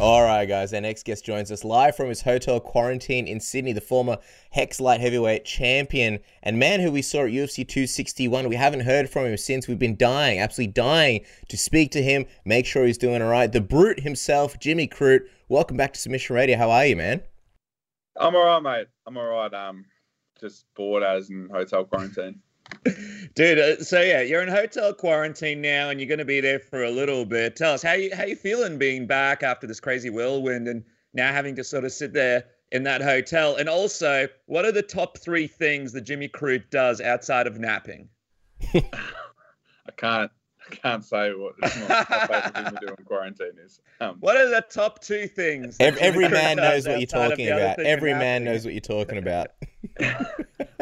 All right, guys. Our next guest joins us live from his hotel quarantine in Sydney. The former Hex light heavyweight champion and man who we saw at UFC 261. We haven't heard from him since. We've been dying, absolutely dying to speak to him. Make sure he's doing all right. The brute himself, Jimmy Crute. Welcome back to Submission Radio. How are you, man? I'm all right, mate. I'm all right. Um, just bored as in hotel quarantine. Dude, uh, so yeah, you're in hotel quarantine now, and you're going to be there for a little bit. Tell us how you how you feeling being back after this crazy whirlwind, and now having to sort of sit there in that hotel. And also, what are the top three things that Jimmy Crute does outside of napping? I can't. I can't say what my favorite thing to do in quarantine is. Um, what are the top two things? Every, every man knows what you're talking about. Every man knows what you're talking about.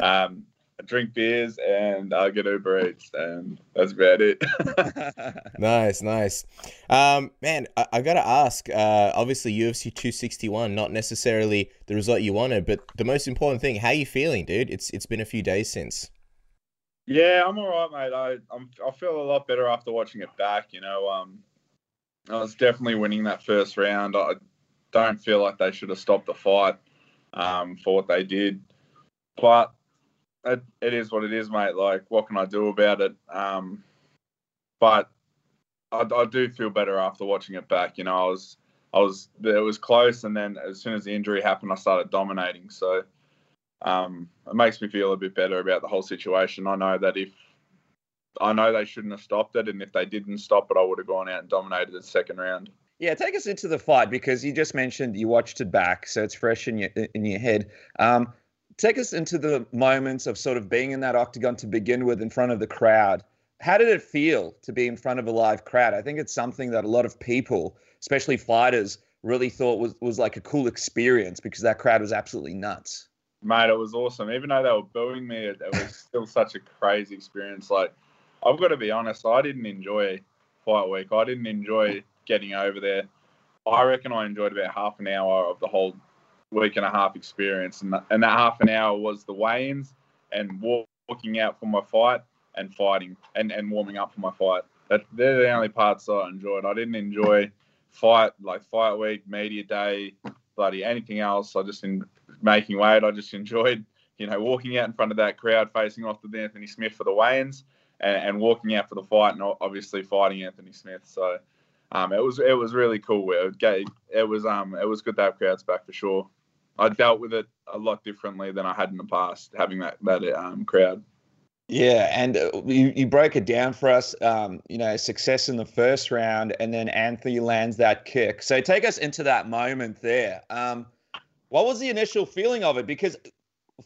um, I drink beers and I get Uber Eats, and that's about it. nice, nice. Um, man, I, I got to ask. Uh, obviously, UFC 261, not necessarily the result you wanted, but the most important thing. How you feeling, dude? It's it's been a few days since. Yeah, I'm all right, mate. I I'm, I feel a lot better after watching it back. You know, um, I was definitely winning that first round. I don't feel like they should have stopped the fight um, for what they did, but it, it is what it is, mate. Like, what can I do about it? Um, but I, I, do feel better after watching it back. You know, I was, I was, it was close, and then as soon as the injury happened, I started dominating. So um, it makes me feel a bit better about the whole situation. I know that if I know they shouldn't have stopped it, and if they didn't stop it, I would have gone out and dominated the second round. Yeah, take us into the fight because you just mentioned you watched it back, so it's fresh in your in your head. Um, take us into the moments of sort of being in that octagon to begin with in front of the crowd. How did it feel to be in front of a live crowd? I think it's something that a lot of people, especially fighters, really thought was, was like a cool experience because that crowd was absolutely nuts. Mate, it was awesome. Even though they were booing me, it, it was still such a crazy experience. Like, I've got to be honest, I didn't enjoy fight week. I didn't enjoy getting over there. I reckon I enjoyed about half an hour of the whole week and a half experience, and, and that half an hour was the weigh-ins and walking out for my fight and fighting and, and warming up for my fight. That they're the only parts I enjoyed. I didn't enjoy fight like fight week, media day, bloody anything else. I just in making weight. I just enjoyed you know walking out in front of that crowd, facing off with Anthony Smith for the weigh-ins, and, and walking out for the fight, and obviously fighting Anthony Smith. So. Um, it was it was really cool. It, it was um it was good to have crowds back for sure. I dealt with it a lot differently than I had in the past, having that that um, crowd. Yeah, and uh, you, you broke it down for us. Um, you know, success in the first round, and then Anthony lands that kick. So take us into that moment there. Um, what was the initial feeling of it? Because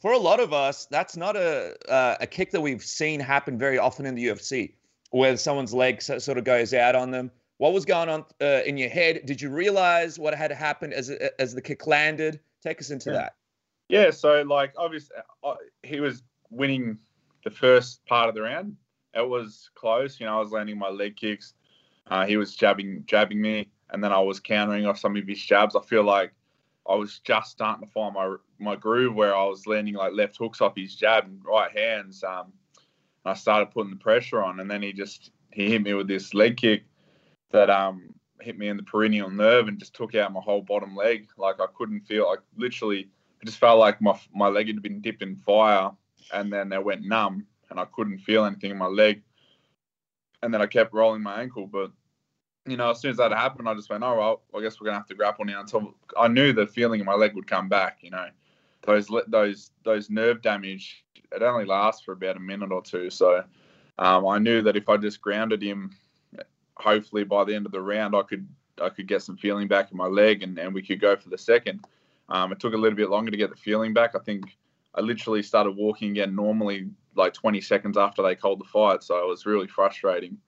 for a lot of us, that's not a uh, a kick that we've seen happen very often in the UFC, where someone's leg sort of goes out on them. What was going on uh, in your head? Did you realize what had happened as as the kick landed? Take us into yeah. that. Yeah, so like obviously uh, he was winning the first part of the round. It was close. You know, I was landing my leg kicks. Uh, he was jabbing jabbing me, and then I was countering off some of his jabs. I feel like I was just starting to find my my groove where I was landing like left hooks off his jab and right hands. Um, and I started putting the pressure on, and then he just he hit me with this leg kick that um hit me in the peroneal nerve and just took out my whole bottom leg. Like I couldn't feel, like literally, it just felt like my my leg had been dipped in fire, and then it went numb, and I couldn't feel anything in my leg. And then I kept rolling my ankle, but you know, as soon as that happened, I just went, oh well, I guess we're gonna have to grapple now. Until I knew the feeling in my leg would come back. You know, those those those nerve damage, it only lasts for about a minute or two. So um, I knew that if I just grounded him hopefully by the end of the round I could I could get some feeling back in my leg and, and we could go for the second. Um, it took a little bit longer to get the feeling back. I think I literally started walking again normally like 20 seconds after they called the fight, so it was really frustrating.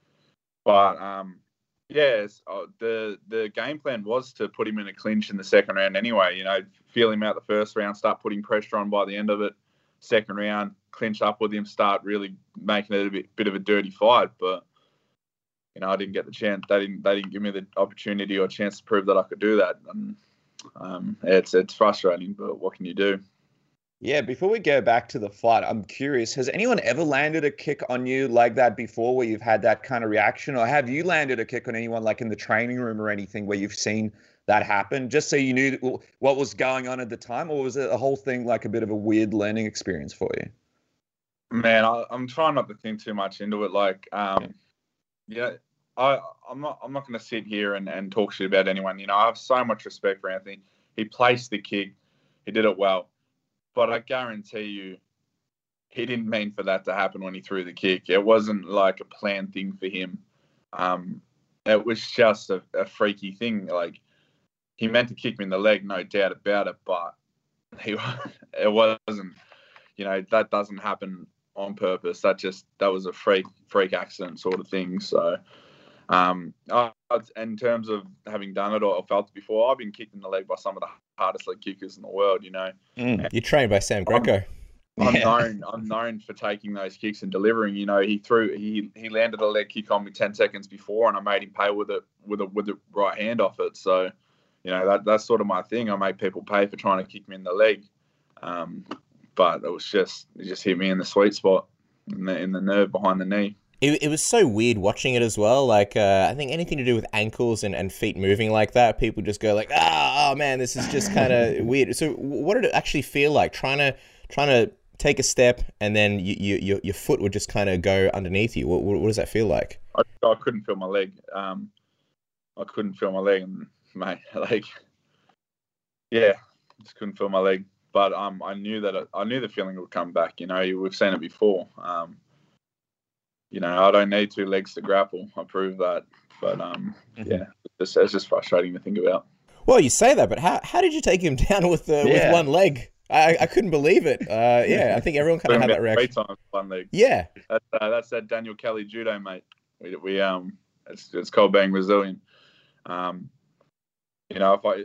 But um, yes, uh, the the game plan was to put him in a clinch in the second round anyway. You know, feel him out the first round, start putting pressure on by the end of it. Second round, clinch up with him, start really making it a bit bit of a dirty fight. But you know, I didn't get the chance. They didn't. They didn't give me the opportunity or chance to prove that I could do that. And um, it's it's frustrating, but what can you do? Yeah, before we go back to the fight, I'm curious, has anyone ever landed a kick on you like that before where you've had that kind of reaction? Or have you landed a kick on anyone like in the training room or anything where you've seen that happen just so you knew what was going on at the time? Or was it a whole thing like a bit of a weird learning experience for you? Man, I, am trying not to think too much into it. Like, um, yeah, I, I'm not. I'm not going to sit here and, and talk shit about anyone. You know, I have so much respect for Anthony. He placed the kick. He did it well but I guarantee you, he didn't mean for that to happen when he threw the kick. It wasn't like a planned thing for him. Um, it was just a, a freaky thing. Like he meant to kick me in the leg, no doubt about it, but he it wasn't. You know that doesn't happen on purpose. That just that was a freak freak accident sort of thing. So, um, I, in terms of having done it or felt it before, I've been kicked in the leg by some of the hardest leg kickers in the world. You know, mm. you're trained by Sam Greco. I'm, I'm known. I'm known for taking those kicks and delivering. You know, he threw he he landed a leg kick on me ten seconds before, and I made him pay with it with a with the right hand off it. So, you know, that that's sort of my thing. I make people pay for trying to kick me in the leg. Um, but it was just it just hit me in the sweet spot in the in the nerve behind the knee it, it was so weird watching it as well. Like, uh, I think anything to do with ankles and, and feet moving like that, people just go like, ah, oh, man, this is just kind of weird. So, what did it actually feel like trying to trying to take a step and then you, you, your your foot would just kind of go underneath you? What, what, does that feel like? I, I couldn't feel my leg. Um, I couldn't feel my leg, mate, like, yeah, just couldn't feel my leg. But um, I knew that it, I knew the feeling would come back. You know, we've seen it before. Um, you know, I don't need two legs to grapple. I proved that. But um, mm-hmm. yeah, it's, it's, just frustrating to think about. Well, you say that, but how, how did you take him down with uh, yeah. with one leg? I, I couldn't believe it. Uh, yeah, I think everyone kind of had that reaction. Times one leg. Yeah, that's, uh, that's that Daniel Kelly judo, mate. We, we um, it's, it's called being resilient. Um, you know, if I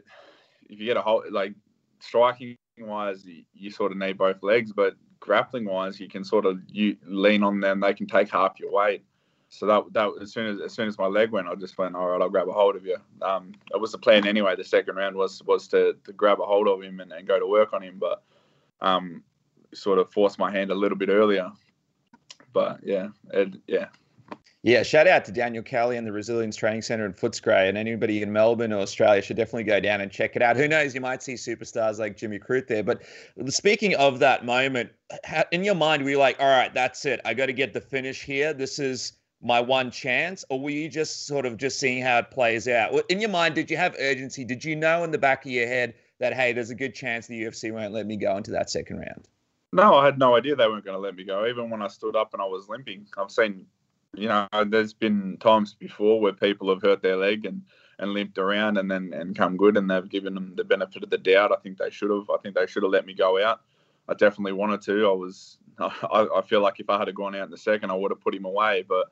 if you get a whole like striking wise, you, you sort of need both legs, but grappling wise, you can sort of you lean on them. They can take half your weight. So that that as soon as as soon as my leg went, I just went, all right, I'll grab a hold of you. Um, it was the plan anyway. The second round was was to, to grab a hold of him and, and go to work on him, but um, sort of forced my hand a little bit earlier. But yeah, it, yeah, yeah, shout out to Daniel Kelly and the Resilience Training Center in Footscray. And anybody in Melbourne or Australia should definitely go down and check it out. Who knows, you might see superstars like Jimmy Crute there. But speaking of that moment, in your mind, were you like, all right, that's it. I got to get the finish here. This is my one chance. Or were you just sort of just seeing how it plays out? In your mind, did you have urgency? Did you know in the back of your head that, hey, there's a good chance the UFC won't let me go into that second round? No, I had no idea they weren't going to let me go. Even when I stood up and I was limping, I've seen you know, there's been times before where people have hurt their leg and, and limped around and then and come good and they've given them the benefit of the doubt. I think they should have. I think they should have let me go out. I definitely wanted to. I was. I, I feel like if I had gone out in the second, I would have put him away. But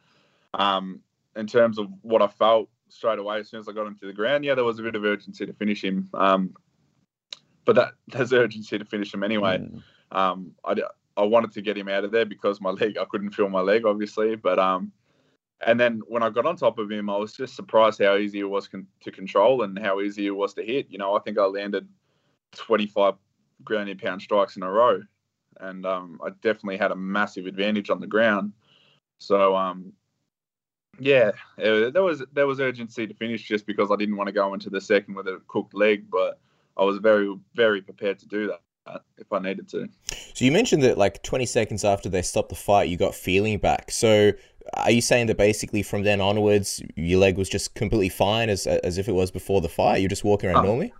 um, in terms of what I felt straight away as soon as I got him to the ground, yeah, there was a bit of urgency to finish him. Um, but that there's urgency to finish him anyway. Mm. Um, I, I wanted to get him out of there because my leg, I couldn't feel my leg, obviously. But um, and then when I got on top of him, I was just surprised how easy it was con- to control and how easy it was to hit. You know, I think I landed 25 ground pound strikes in a row, and um, I definitely had a massive advantage on the ground. So um, yeah, it, there was there was urgency to finish just because I didn't want to go into the second with a cooked leg, but I was very very prepared to do that if I needed to. So you mentioned that like 20 seconds after they stopped the fight, you got feeling back. So are you saying that basically from then onwards, your leg was just completely fine as as if it was before the fight? You're just walking around oh. normally.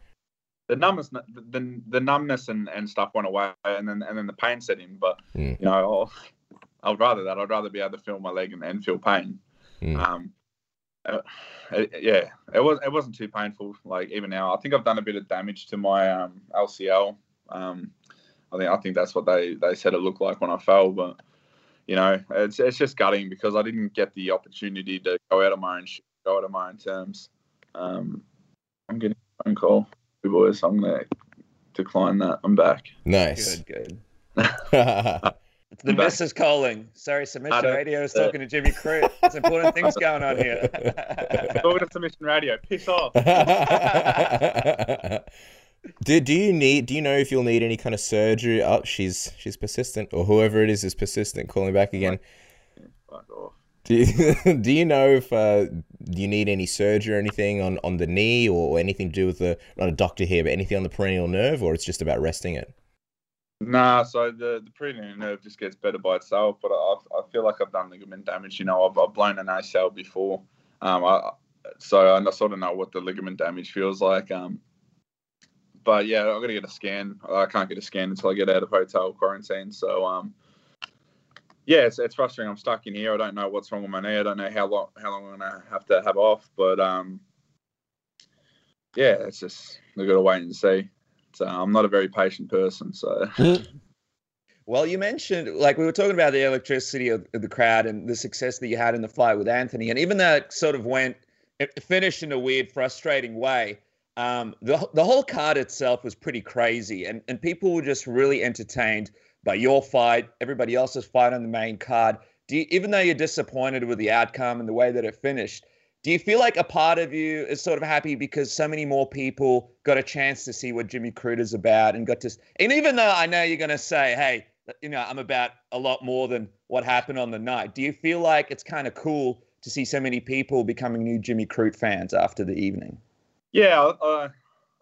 The numbness, the, the numbness and, and stuff went away, and then and then the pain set in. But mm. you know, I I'd rather that. I'd rather be able to feel my leg and, and feel pain. Mm. Um, uh, yeah, it was it wasn't too painful. Like even now, I think I've done a bit of damage to my um, LCL um, I think I think that's what they, they said it looked like when I fell, but you know, it's it's just gutting because I didn't get the opportunity to go out of my own go out of my own terms. Um, I'm getting a phone call, boys. I'm gonna decline that. I'm back. Nice. Good. Good. It's the missus calling. Sorry, Submission Radio is talking to Jimmy Crute. There's important things going on here. talking to Submission Radio. Piss off. Do, do you need do you know if you'll need any kind of surgery? Oh, she's she's persistent, or whoever it is is persistent. Calling back again. Fuck off. Do you, do you know if uh, you need any surgery or anything on, on the knee or anything to do with the not a doctor here, but anything on the peroneal nerve, or it's just about resting it? Nah, so the the peroneal nerve just gets better by itself, but I, I feel like I've done ligament damage. You know, I've, I've blown an ACL before, um, I, so I sort of know what the ligament damage feels like. Um, but yeah, I'm gonna get a scan. I can't get a scan until I get out of hotel quarantine. So um, yeah, it's, it's frustrating. I'm stuck in here. I don't know what's wrong with my knee. I don't know how long how long I'm gonna have to have off. But um, yeah, it's just we've got to wait and see. So I'm not a very patient person. So Well, you mentioned, like, we were talking about the electricity of, of the crowd and the success that you had in the fight with Anthony. And even though it sort of went, it finished in a weird, frustrating way, um, the, the whole card itself was pretty crazy. And, and people were just really entertained by your fight, everybody else's fight on the main card. Do you, even though you're disappointed with the outcome and the way that it finished, do you feel like a part of you is sort of happy because so many more people got a chance to see what Jimmy Crute's about and got to, and even though I know you're going to say, hey, you know, I'm about a lot more than what happened on the night. Do you feel like it's kind of cool to see so many people becoming new Jimmy Crute fans after the evening? Yeah, uh,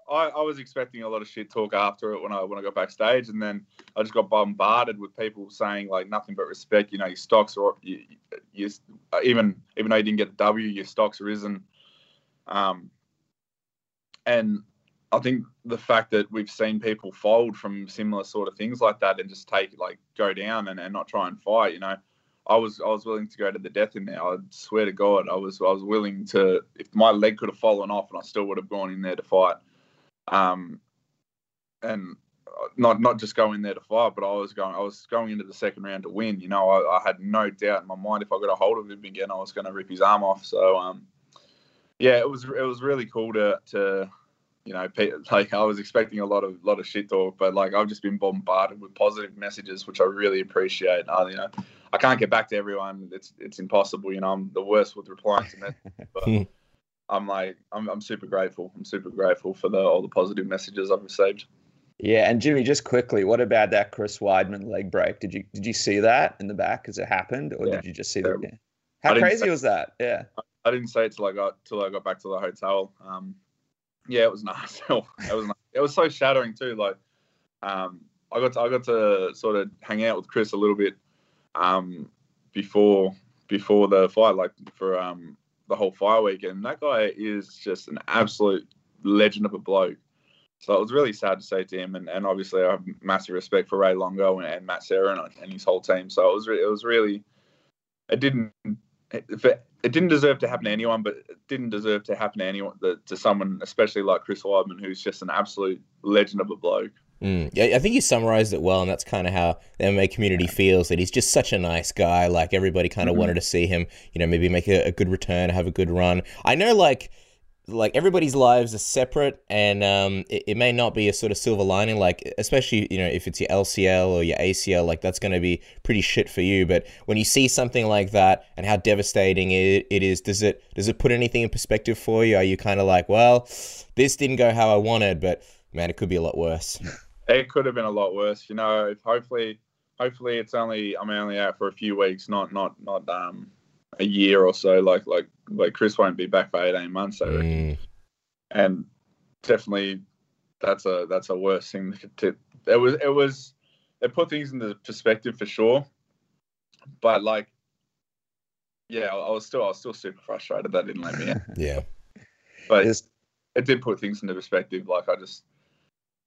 I, I was expecting a lot of shit talk after it when I when I got backstage, and then I just got bombarded with people saying like nothing but respect. You know, your stocks are you, you, even even though you didn't get the W, your stocks risen. Um, and I think the fact that we've seen people fold from similar sort of things like that and just take like go down and, and not try and fight, you know, I was I was willing to go to the death in there. I swear to God, I was I was willing to if my leg could have fallen off and I still would have gone in there to fight. Um, and not not just go in there to fight, but I was going I was going into the second round to win. You know, I, I had no doubt in my mind if I got a hold of him again, I was going to rip his arm off. So um, yeah, it was it was really cool to to you know, like I was expecting a lot of lot of shit talk, but like I've just been bombarded with positive messages, which I really appreciate. I, you know, I can't get back to everyone. It's it's impossible. You know, I'm the worst with replying to messages, but. I'm like I'm I'm super grateful. I'm super grateful for the all the positive messages I've received. Yeah, and Jimmy, just quickly, what about that Chris Weidman leg break? Did you did you see that in the back as it happened, or yeah, did you just see that? How crazy say, was that? Yeah, I didn't say it till I got till I got back to the hotel. Um, yeah, it was an nice. it was nice. It was so shattering too. Like, um, I got to, I got to sort of hang out with Chris a little bit um, before before the fight, like for um, the whole fire weekend. That guy is just an absolute legend of a bloke. So it was really sad to say to him, and, and obviously I have massive respect for Ray Longo and, and Matt Serra and, and, his whole team. So it was re- it was really it didn't it, it didn't deserve to happen to anyone, but it didn't deserve to happen to anyone to someone, especially like Chris Weidman, who's just an absolute legend of a bloke. Mm. Yeah, I think you summarized it well, and that's kind of how the MMA community feels. That he's just such a nice guy. Like everybody kind of mm-hmm. wanted to see him, you know, maybe make a, a good return, have a good run. I know, like like everybody's lives are separate and um, it, it, may not be a sort of silver lining like especially you know if it's your lcl or your acl like that's going to be pretty shit for you. But when you see something like that and how devastating it, it is does it does it put anything in perspective for you? Are you kind of like well this didn't go how i wanted but man it could be a lot worse. It could have been a lot worse you know hopefully hopefully it's only i'm only out for a few weeks not not not um a year or so. Like like like Chris won't be back for eighteen months, I reckon. Mm. And definitely, that's a that's a worse thing. To, it was it was it put things into perspective for sure, but like, yeah, I was still I was still super frustrated that didn't let me in. yeah, but it did put things into perspective. Like I just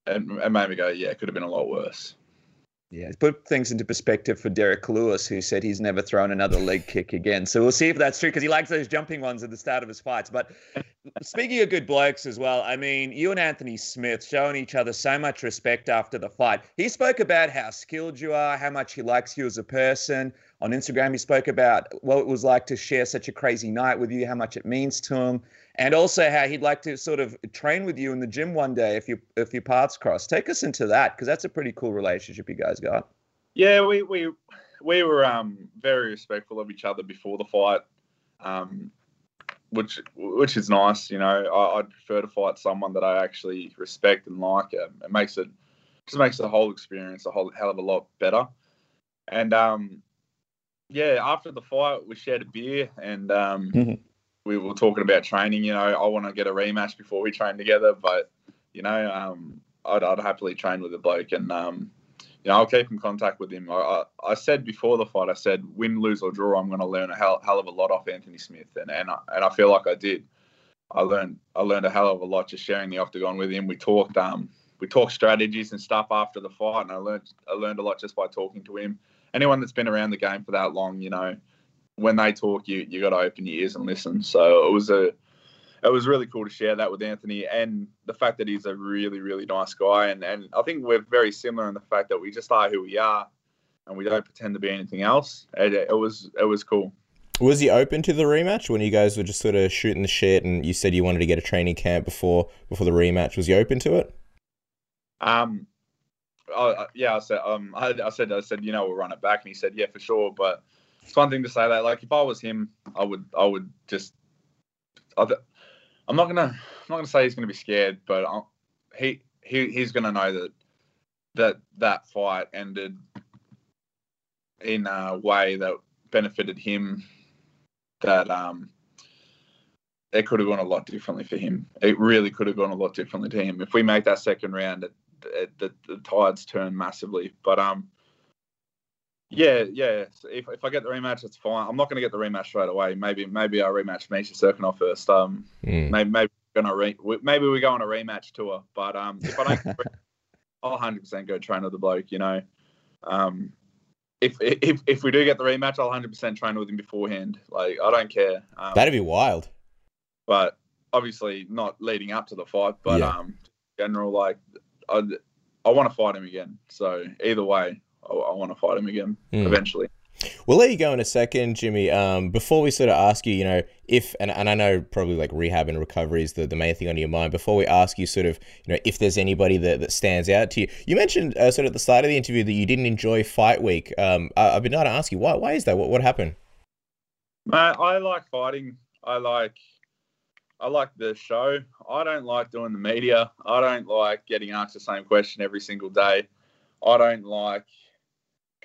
and it made me go, yeah, it could have been a lot worse. Yeah, put things into perspective for Derrick Lewis, who said he's never thrown another leg kick again. So we'll see if that's true because he likes those jumping ones at the start of his fights. But speaking of good blokes as well, I mean, you and Anthony Smith showing each other so much respect after the fight. He spoke about how skilled you are, how much he likes you as a person. On Instagram, he spoke about what it was like to share such a crazy night with you, how much it means to him and also how he'd like to sort of train with you in the gym one day if you if your paths cross. Take us into that because that's a pretty cool relationship you guys got. Yeah, we we we were um, very respectful of each other before the fight. Um, which which is nice. You know, I, would prefer to fight someone that I actually respect and like. It, it makes it just makes the whole experience a whole hell of a lot better. And um, yeah, after the fight, we shared a beer and um, mm-hmm. we were talking about training. You know, I want to get a rematch before we train together, but you know, um, I'd, I'd happily train with the bloke and um, you know, I'll keep in contact with him. I, I, I, said before the fight, I said, win, lose, or draw, I'm going to learn a hell, hell of a lot off Anthony Smith, and and I, and I feel like I did. I learned I learned a hell of a lot just sharing the octagon with him. We talked um we talked strategies and stuff after the fight, and I learned I learned a lot just by talking to him. Anyone that's been around the game for that long, you know, when they talk, you you got to open your ears and listen. So it was a it was really cool to share that with Anthony and the fact that he's a really, really nice guy. And, and I think we're very similar in the fact that we just are who we are and we don't pretend to be anything else. It, it was it was cool. Was he open to the rematch when you guys were just sort of shooting the shit and you said you wanted to get a training camp before before the rematch? Was he open to it? Um, oh, yeah, I said um, I, I said I said you know we'll run it back, and he said yeah for sure. But it's one thing to say that like if I was him, I would I would just I, I'm not gonna I'm not gonna say he's gonna be scared, but I'll, he he he's gonna know that that that fight ended in a way that benefited him. That um, it could have gone a lot differently for him. It really could have gone a lot differently to him. If we make that second round, it, the, the tides turn massively. But um, yeah, yeah. If, if I get the rematch, it's fine. I'm not going to get the rematch straight away. Maybe maybe I rematch Misha Cirkunov first. Um, mm. maybe maybe we're gonna re- maybe we go on a rematch tour. But um, if I don't, I'll 100 percent go train with the bloke. You know, um, if if if we do get the rematch, I'll 100 percent train with him beforehand. Like I don't care. Um, That'd be wild. But obviously not leading up to the fight. But yeah. um, general like I I want to fight him again. So either way, I, I want to fight him again mm. eventually. We'll let you go in a second, Jimmy. Um, before we sort of ask you, you know, if and, and I know probably like rehab and recovery is the, the main thing on your mind. Before we ask you, sort of, you know, if there's anybody that, that stands out to you, you mentioned uh, sort of at the start of the interview that you didn't enjoy fight week. Um, I, have been trying to ask you why. Why is that? What what happened? Mate, I like fighting. I like I like the show. I don't like doing the media. I don't like getting asked the same question every single day. I don't like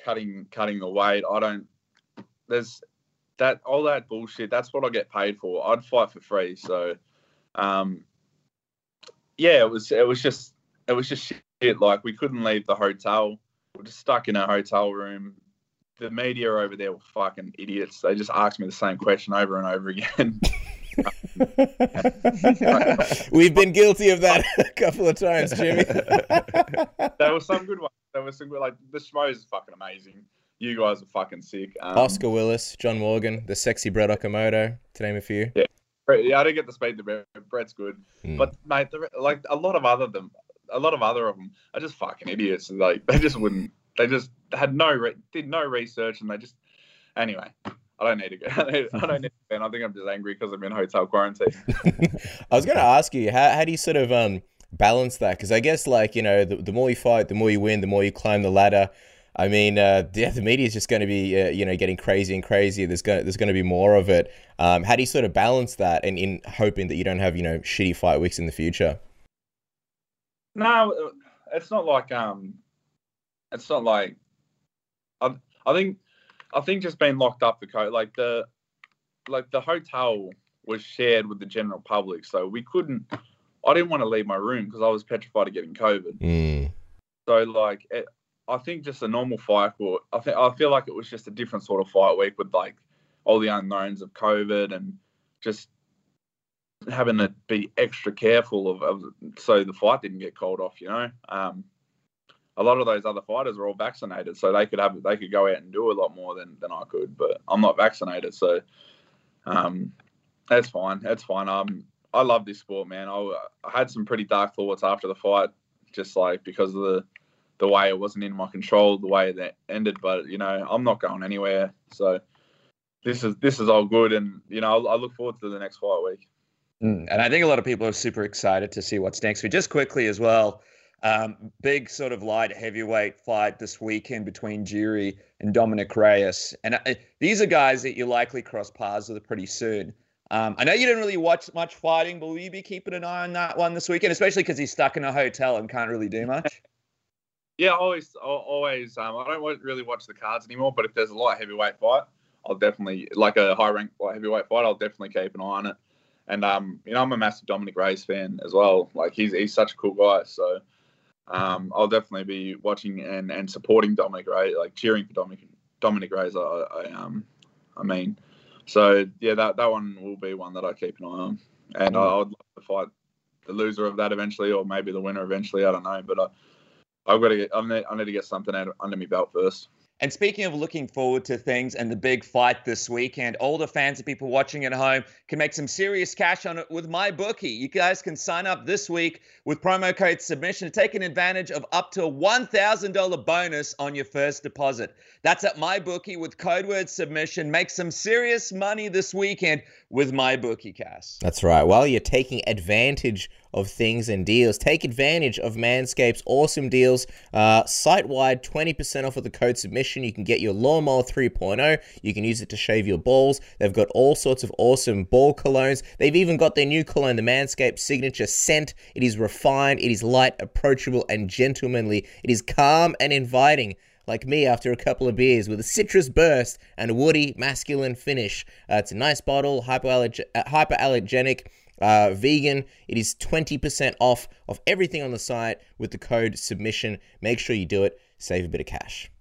cutting cutting the weight. I don't. There's that all that bullshit. That's what I get paid for. I'd fight for free. So, um, yeah, it was it was just it was just shit. Like we couldn't leave the hotel. We're just stuck in a hotel room. The media over there were fucking idiots. They just asked me the same question over and over again. We've been guilty of that a couple of times, Jimmy. there was some good ones. There was some good, like the show is fucking amazing. You guys are fucking sick. Um, Oscar Willis, John Morgan, the sexy Brett Okamoto, to name a few. Yeah, yeah, I didn't get the speak to Brett. Brett's good, mm. but mate, the, like a lot of other them, a lot of other of them are just fucking idiots. Like they just wouldn't. They just had no re- did no research, and they just anyway. I don't need to go. I don't need to. I think I'm just angry because I'm in hotel quarantine. I was going to ask you, how, how do you sort of um, balance that? Because I guess, like, you know, the, the more you fight, the more you win, the more you climb the ladder. I mean, uh, yeah, the media is just going to be, uh, you know, getting crazy and crazy. There's going, there's going to be more of it. Um, how do you sort of balance that, and in hoping that you don't have, you know, shitty fight weeks in the future? No, it's not like um, it's not like I, I think I think just being locked up for COVID, like the like the hotel was shared with the general public, so we couldn't. I didn't want to leave my room because I was petrified of getting COVID. Mm. So like, it, I think just a normal fight. Or I think I feel like it was just a different sort of fight week with like all the unknowns of COVID and just having to be extra careful of, of so the fight didn't get called off. You know. Um, a lot of those other fighters are all vaccinated, so they could have they could go out and do a lot more than, than I could. But I'm not vaccinated, so um, that's fine. That's fine. Um, I love this sport, man. I, I had some pretty dark thoughts after the fight, just like because of the the way it wasn't in my control, the way that ended. But you know, I'm not going anywhere. So this is this is all good, and you know, I, I look forward to the next fight week. Mm, and I think a lot of people are super excited to see what's next. We just quickly as well. Um, big sort of light heavyweight fight this weekend between Jiri and Dominick Reyes. And uh, these are guys that you likely cross paths with pretty soon. Um, I know you didn't really watch much fighting, but will you be keeping an eye on that one this weekend, especially because he's stuck in a hotel and can't really do much? Yeah, always, always. Um, I don't really watch the cards anymore, but if there's a light heavyweight fight, I'll definitely like a high rank light heavyweight fight. I'll definitely keep an eye on it. And um, you know, I'm a massive Dominick Reyes fan as well. Like he's he's such a cool guy. So um, I'll definitely be watching and, and supporting Dominick Reyes, like cheering for Dominick Dominick Reyes. I, I um, I mean, so yeah, that that one will be one that I keep an eye on, and mm. I, would like to fight the loser of that eventually, or maybe the winner eventually. I don't know, but I, I've got to get I need, I need to get something out under my belt first. And speaking of looking forward to things and the big fight this weekend, all the fans and people watching at home can make some serious cash on it with MyBookie. You guys can sign up this week with promo code submission, taking advantage of up to a $1,000 bonus on your first deposit. That's at MyBookie with code word submission. Make some serious money this weekend with MyBookie, Cass. That's right. While you're taking advantage of things and deals. Take advantage of Manscaped's awesome deals. Uh, site wide, 20% off with the code submission. You can get your Lawnmower 3.0. You can use it to shave your balls. They've got all sorts of awesome ball colognes. They've even got their new cologne, the Manscaped Signature Scent. It is refined, it is light, approachable, and gentlemanly. It is calm and inviting like me after a couple of beers with a citrus burst and a woody masculine finish. Uh, it's a nice bottle, hypoallerg- uh, hypoallergenic, uh, vegan. It is 20% off of everything on the site with the code submission. Make sure you do it. Save a bit of cash.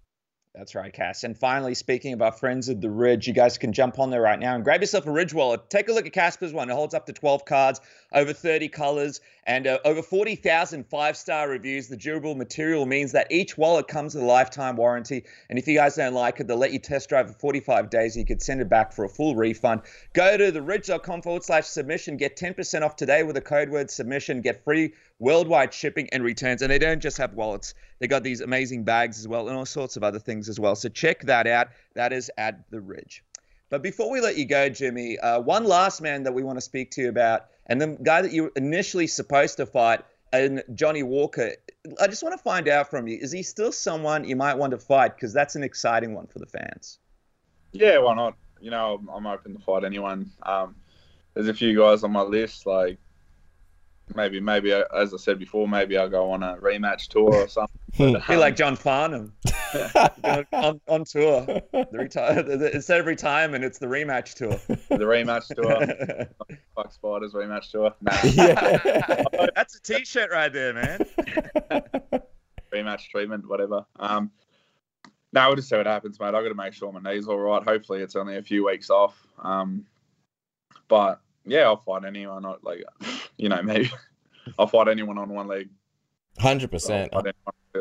That's right, Cass. And finally, speaking of our friends at the Ridge, you guys can jump on there right now and grab yourself a Ridge wallet. Take a look at Casper's one. It holds up to 12 cards, over 30 colors, and uh, over 40,000 five star reviews. The durable material means that each wallet comes with a lifetime warranty. And if you guys don't like it, they'll let you test drive for 45 days. You could send it back for a full refund. Go to theridge.com forward slash submission. Get 10% off today with the code word submission. Get free worldwide shipping and returns. And they don't just have wallets, they got these amazing bags as well and all sorts of other things as well. So check that out. That is at the Ridge. But before we let you go, Jimmy, uh, one last man that we want to speak to you about, and the guy that you were initially supposed to fight, and Johnny Walker. I just want to find out from you: is he still someone you might want to fight? Because that's an exciting one for the fans. Yeah, why not? You know, I'm open to fight anyone. Um, there's a few guys on my list, like maybe maybe as I said before, maybe I'll go on a rematch tour or something. But, um, like John Farnham on, on, tour. The retire instead of retirement, it's the rematch tour. The rematch tour. Fuck spiders rematch tour. Nah. Yeah. That's a t-shirt right there, man. rematch treatment, whatever. Um, no, we'll just see what happens, mate. I got to make sure my knee's are all right. Hopefully, it's only a few weeks off. Um, but yeah, I'll fight anyone. On like, you know, maybe I'll fight anyone on one leg. Hundred percent.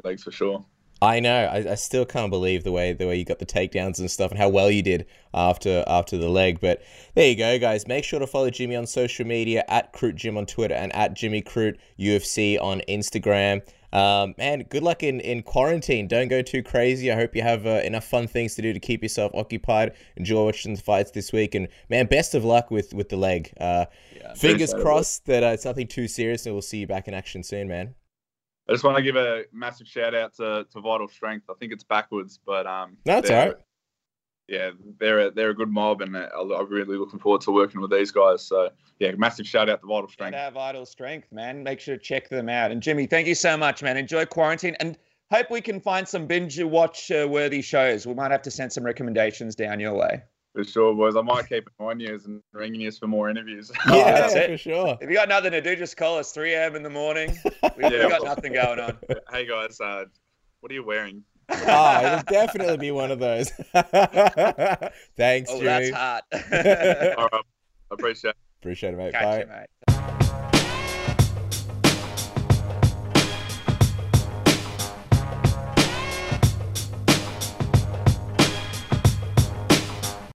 Legs for sure. I know. I, I, still can't believe the way the way you got the takedowns and stuff, and how well you did after after the leg. But there you go, guys. Make sure to follow Jimmy on social media at Crute Jim on Twitter and at Jimmy Crute UFC on Instagram. Um, man, good luck in, in quarantine. Don't go too crazy. I hope you have uh, enough fun things to do to keep yourself occupied. Enjoy watching the fights this week, and man, best of luck with with the leg. Uh, yeah, fingers crossed that uh, it's nothing too serious, and we'll see you back in action soon, man. I just want to give a massive shout out to, to Vital Strength. I think it's backwards, but um, that's all right yeah, they're a, they're a good mob, and uh, I'm really looking forward to working with these guys. So yeah, massive shout out to Vital Strength. Yeah, Vital Strength, man. Make sure to check them out. And Jimmy, thank you so much, man. Enjoy quarantine, and hope we can find some binge watch uh, worthy shows. We might have to send some recommendations down your way. For sure, boys. I might keep it on you and ringing you for more interviews. yeah, that's it. for sure. If you got nothing to do, just call us 3 a.m. in the morning. We, yeah, we got nothing going on. Hey guys, uh, what are you wearing? Oh, it'll definitely be one of those. Thanks, oh, Jimmy. That's hot. All right. Appreciate it. Appreciate it, mate. Catch Bye. You, mate.